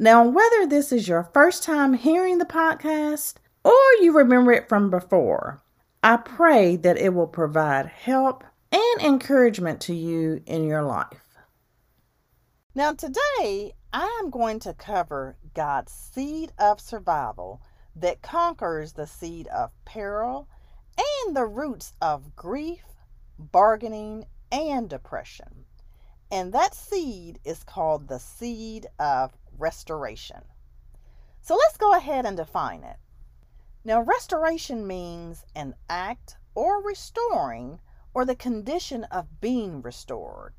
Now, whether this is your first time hearing the podcast or you remember it from before, I pray that it will provide help and encouragement to you in your life. Now, today I am going to cover God's seed of survival that conquers the seed of peril and the roots of grief, bargaining, and depression. And that seed is called the seed of restoration. So let's go ahead and define it. Now, restoration means an act or restoring or the condition of being restored,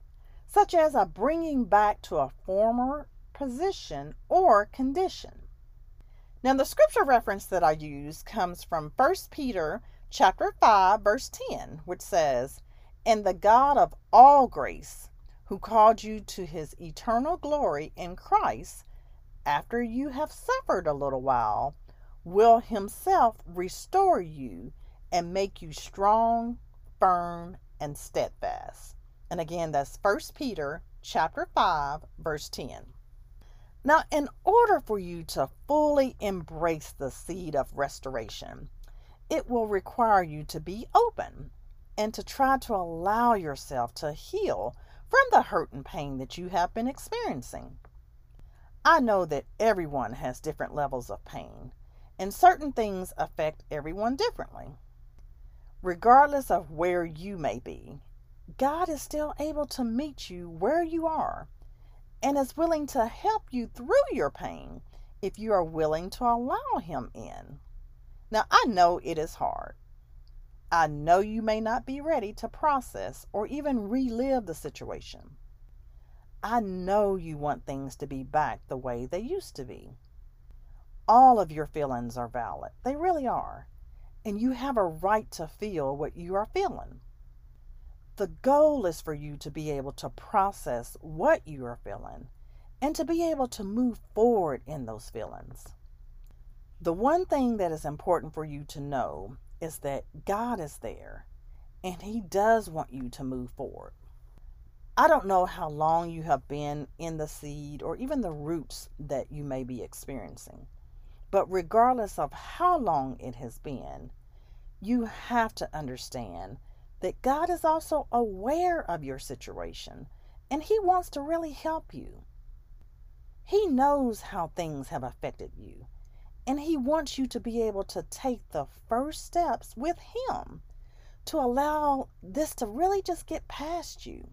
such as a bringing back to a former position or condition. Now, the scripture reference that I use comes from 1 Peter chapter 5 verse 10, which says, "And the God of all grace, who called you to his eternal glory in Christ, after you have suffered a little while, will himself restore you and make you strong, firm, and steadfast." And again, that's 1 Peter chapter 5 verse 10. Now, in order for you to fully embrace the seed of restoration, it will require you to be open and to try to allow yourself to heal from the hurt and pain that you have been experiencing. I know that everyone has different levels of pain, and certain things affect everyone differently. Regardless of where you may be, God is still able to meet you where you are and is willing to help you through your pain if you are willing to allow Him in. Now, I know it is hard. I know you may not be ready to process or even relive the situation. I know you want things to be back the way they used to be. All of your feelings are valid, they really are. And you have a right to feel what you are feeling. The goal is for you to be able to process what you are feeling and to be able to move forward in those feelings. The one thing that is important for you to know is that God is there and He does want you to move forward. I don't know how long you have been in the seed or even the roots that you may be experiencing, but regardless of how long it has been, you have to understand that God is also aware of your situation and He wants to really help you. He knows how things have affected you, and He wants you to be able to take the first steps with Him to allow this to really just get past you.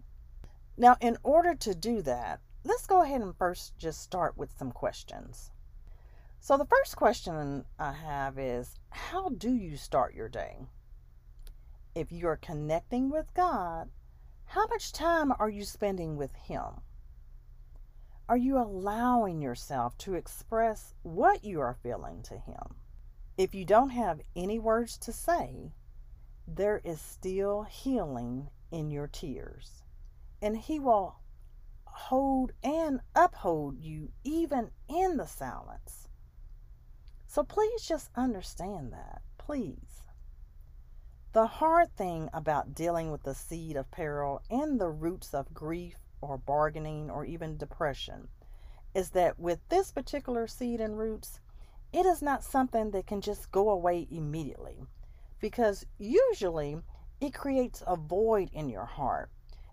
Now, in order to do that, let's go ahead and first just start with some questions. So, the first question I have is How do you start your day? if you're connecting with God, how much time are you spending with Him? Are you allowing yourself to express what you are feeling to Him? If you don't have any words to say, there is still healing in your tears, and He will hold and uphold you even in the silence. So please just understand that. Please. The hard thing about dealing with the seed of peril and the roots of grief or bargaining or even depression is that with this particular seed and roots, it is not something that can just go away immediately because usually it creates a void in your heart,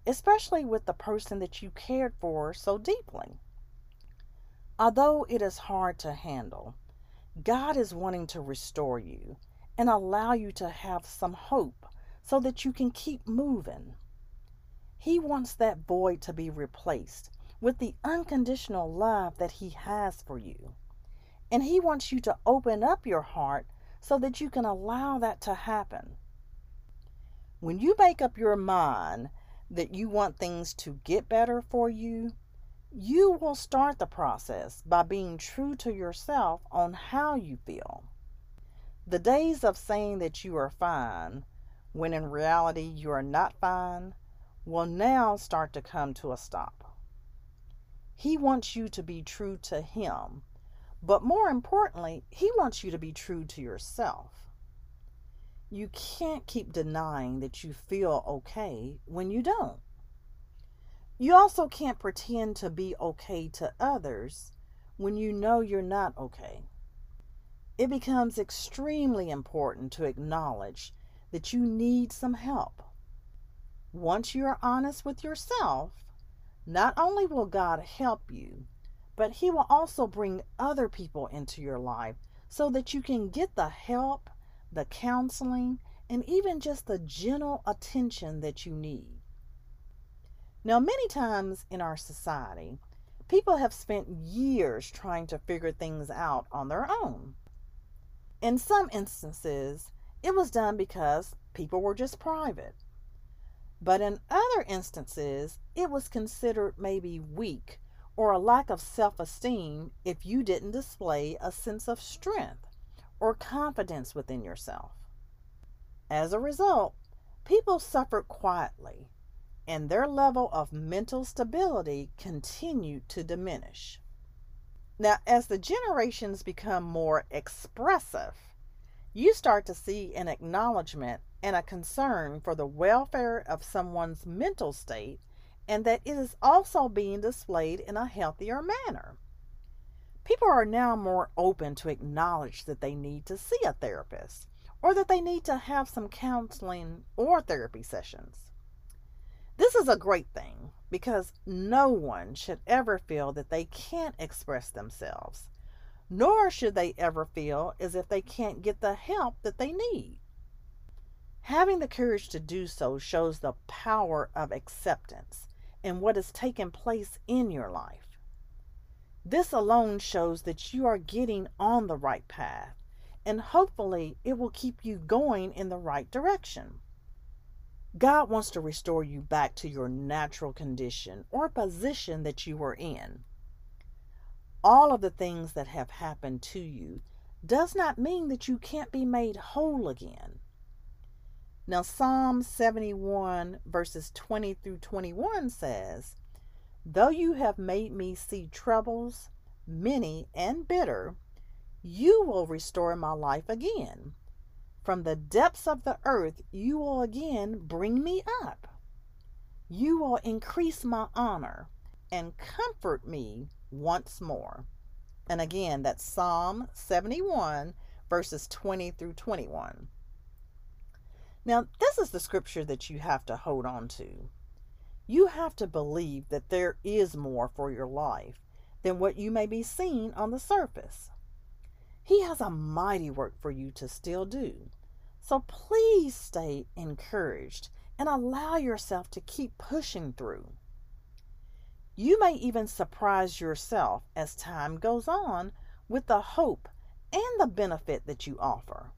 especially with the person that you cared for so deeply. Although it is hard to handle, God is wanting to restore you and allow you to have some hope so that you can keep moving. He wants that void to be replaced with the unconditional love that He has for you. And He wants you to open up your heart so that you can allow that to happen. When you make up your mind that you want things to get better for you, you will start the process by being true to yourself on how you feel. The days of saying that you are fine when in reality you are not fine will now start to come to a stop. He wants you to be true to Him, but more importantly, He wants you to be true to yourself. You can't keep denying that you feel okay when you don't. You also can't pretend to be okay to others when you know you're not okay. It becomes extremely important to acknowledge that you need some help. Once you are honest with yourself, not only will God help you, but He will also bring other people into your life so that you can get the help, the counseling, and even just the gentle attention that you need. Now, many times in our society, people have spent years trying to figure things out on their own. In some instances, it was done because people were just private. But in other instances, it was considered maybe weak or a lack of self esteem if you didn't display a sense of strength or confidence within yourself. As a result, people suffered quietly and their level of mental stability continued to diminish. Now, as the generations become more expressive, you start to see an acknowledgement and a concern for the welfare of someone's mental state and that it is also being displayed in a healthier manner. People are now more open to acknowledge that they need to see a therapist or that they need to have some counseling or therapy sessions. This is a great thing because no one should ever feel that they can't express themselves nor should they ever feel as if they can't get the help that they need. Having the courage to do so shows the power of acceptance and what has taken place in your life. This alone shows that you are getting on the right path, and hopefully, it will keep you going in the right direction. God wants to restore you back to your natural condition or position that you were in all of the things that have happened to you does not mean that you can't be made whole again. Now, Psalm 71, verses 20 through 21 says, Though you have made me see troubles, many and bitter, you will restore my life again. From the depths of the earth, you will again bring me up. You will increase my honor and comfort me once more. And again, that's Psalm 71, verses 20 through 21. Now, this is the scripture that you have to hold on to. You have to believe that there is more for your life than what you may be seeing on the surface. He has a mighty work for you to still do. So please stay encouraged and allow yourself to keep pushing through. You may even surprise yourself as time goes on with the hope and the benefit that you offer.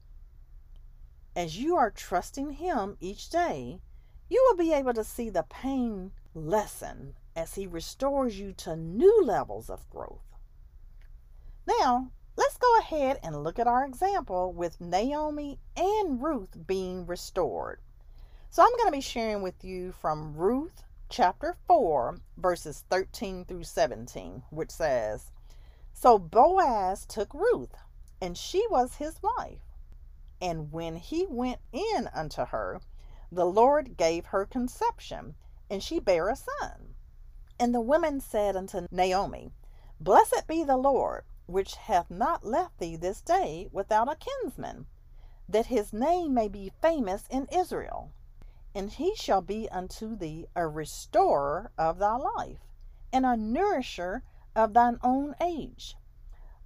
As you are trusting Him each day, you will be able to see the pain lessen as He restores you to new levels of growth. Now, let's go ahead and look at our example with Naomi and Ruth being restored. So, I'm going to be sharing with you from Ruth chapter 4, verses 13 through 17, which says, So Boaz took Ruth, and she was his wife. And when he went in unto her, the Lord gave her conception, and she bare a son. And the women said unto Naomi, Blessed be the Lord, which hath not left thee this day without a kinsman, that his name may be famous in Israel and he shall be unto thee a restorer of thy life, and a nourisher of thine own age.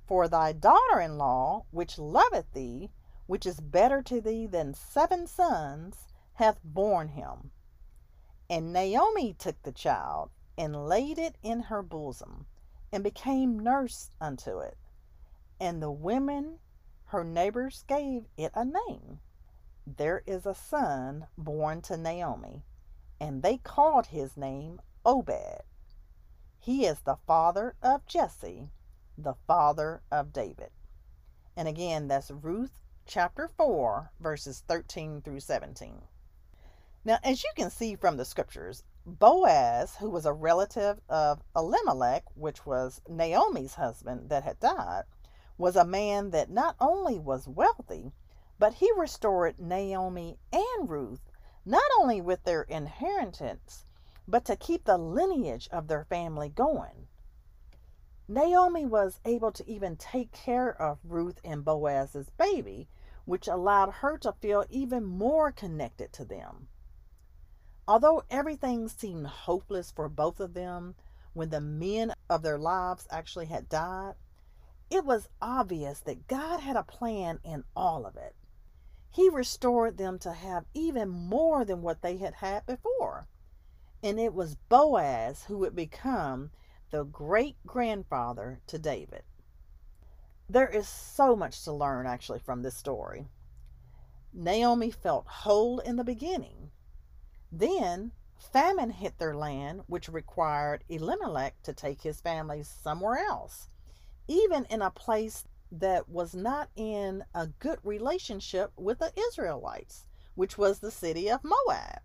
For thy daughter in law, which loveth thee, which is better to thee than seven sons, hath borne him. And Naomi took the child, and laid it in her bosom, and became nurse unto it. And the women, her neighbors, gave it a name there is a son born to Naomi, and they called his name Obed. He is the father of Jesse, the father of David. And again, that's Ruth chapter 4, verses 13 through 17. Now, as you can see from the scriptures, Boaz, who was a relative of Elimelech, which was Naomi's husband that had died, was a man that not only was wealthy, but he restored Naomi and Ruth not only with their inheritance, but to keep the lineage of their family going. Naomi was able to even take care of Ruth and Boaz's baby, which allowed her to feel even more connected to them. Although everything seemed hopeless for both of them when the men of their lives actually had died, it was obvious that God had a plan in all of it. He restored them to have even more than what they had had before. And it was Boaz who would become the great grandfather to David. There is so much to learn actually from this story. Naomi felt whole in the beginning. Then famine hit their land, which required Elimelech to take his family somewhere else, even in a place that was not in a good relationship with the Israelites, which was the city of Moab.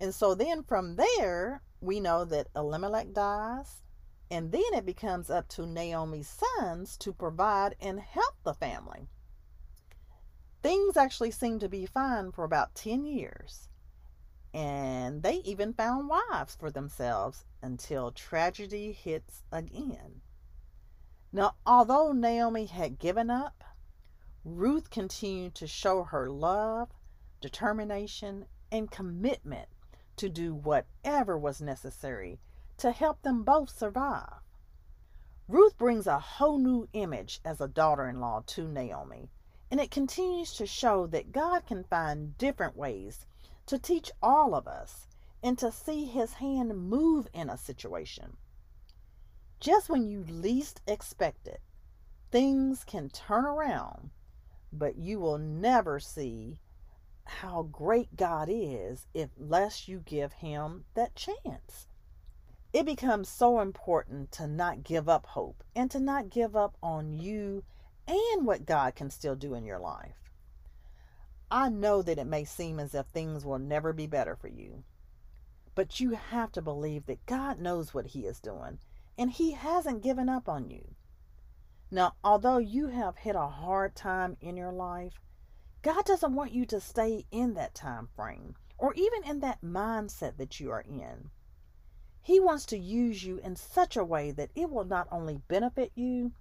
And so then from there, we know that Elimelech dies, and then it becomes up to Naomi's sons to provide and help the family. Things actually seem to be fine for about 10 years, and they even found wives for themselves until tragedy hits again. Now, although Naomi had given up, Ruth continued to show her love, determination, and commitment to do whatever was necessary to help them both survive. Ruth brings a whole new image as a daughter in law to Naomi, and it continues to show that God can find different ways to teach all of us and to see his hand move in a situation. Just when you least expect it, things can turn around, but you will never see how great God is unless you give Him that chance. It becomes so important to not give up hope and to not give up on you and what God can still do in your life. I know that it may seem as if things will never be better for you, but you have to believe that God knows what He is doing and He hasn't given up on you. Now, although you have hit a hard time in your life, God doesn't want you to stay in that time frame or even in that mindset that you are in. He wants to use you in such a way that it will not only benefit you,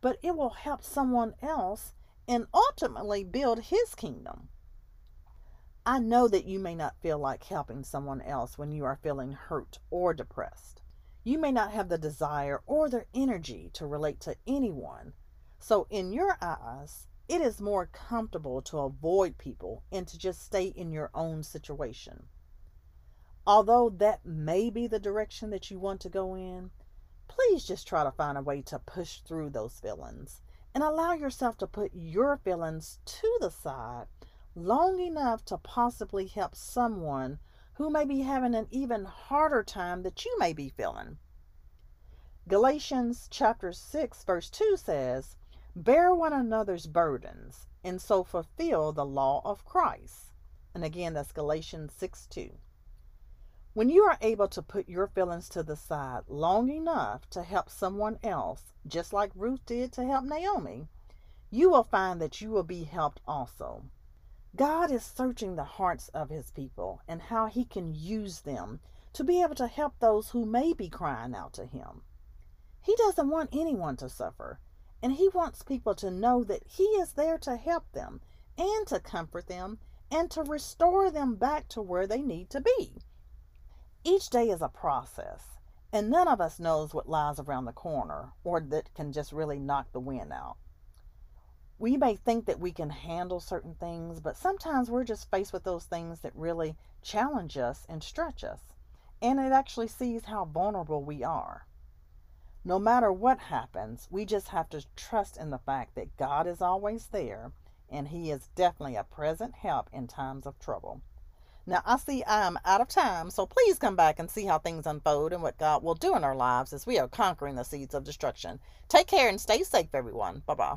but it will help someone else and ultimately build His kingdom. I know that you may not feel like helping someone else when you are feeling hurt or depressed. You may not have the desire or the energy to relate to anyone. So, in your eyes, it is more comfortable to avoid people and to just stay in your own situation. Although that may be the direction that you want to go in, please just try to find a way to push through those feelings and allow yourself to put your feelings to the side long enough to possibly help someone who may be having an even harder time that you may be feeling. Galatians chapter 6 verse 2 says, "Bear one another's burdens and so fulfill the law of Christ." And again, that's Galatians 6 2. When you are able to put your feelings to the side long enough to help someone else, just like Ruth did to help Naomi, you will find that you will be helped also. God is searching the hearts of his people and how he can use them to be able to help those who may be crying out to him. He doesn't want anyone to suffer, and he wants people to know that he is there to help them and to comfort them and to restore them back to where they need to be. Each day is a process, and none of us knows what lies around the corner or that can just really knock the wind out we may think that we can handle certain things, but sometimes we're just faced with those things that really challenge us and stretch us. And it actually sees how vulnerable we are. No matter what happens, we just have to trust in the fact that God is always there and He is definitely a present help in times of trouble. Now, I see I'm out of time, so please come back and see how things unfold and what God will do in our lives as we are conquering the seeds of destruction. Take care and stay safe, everyone. Bye bye.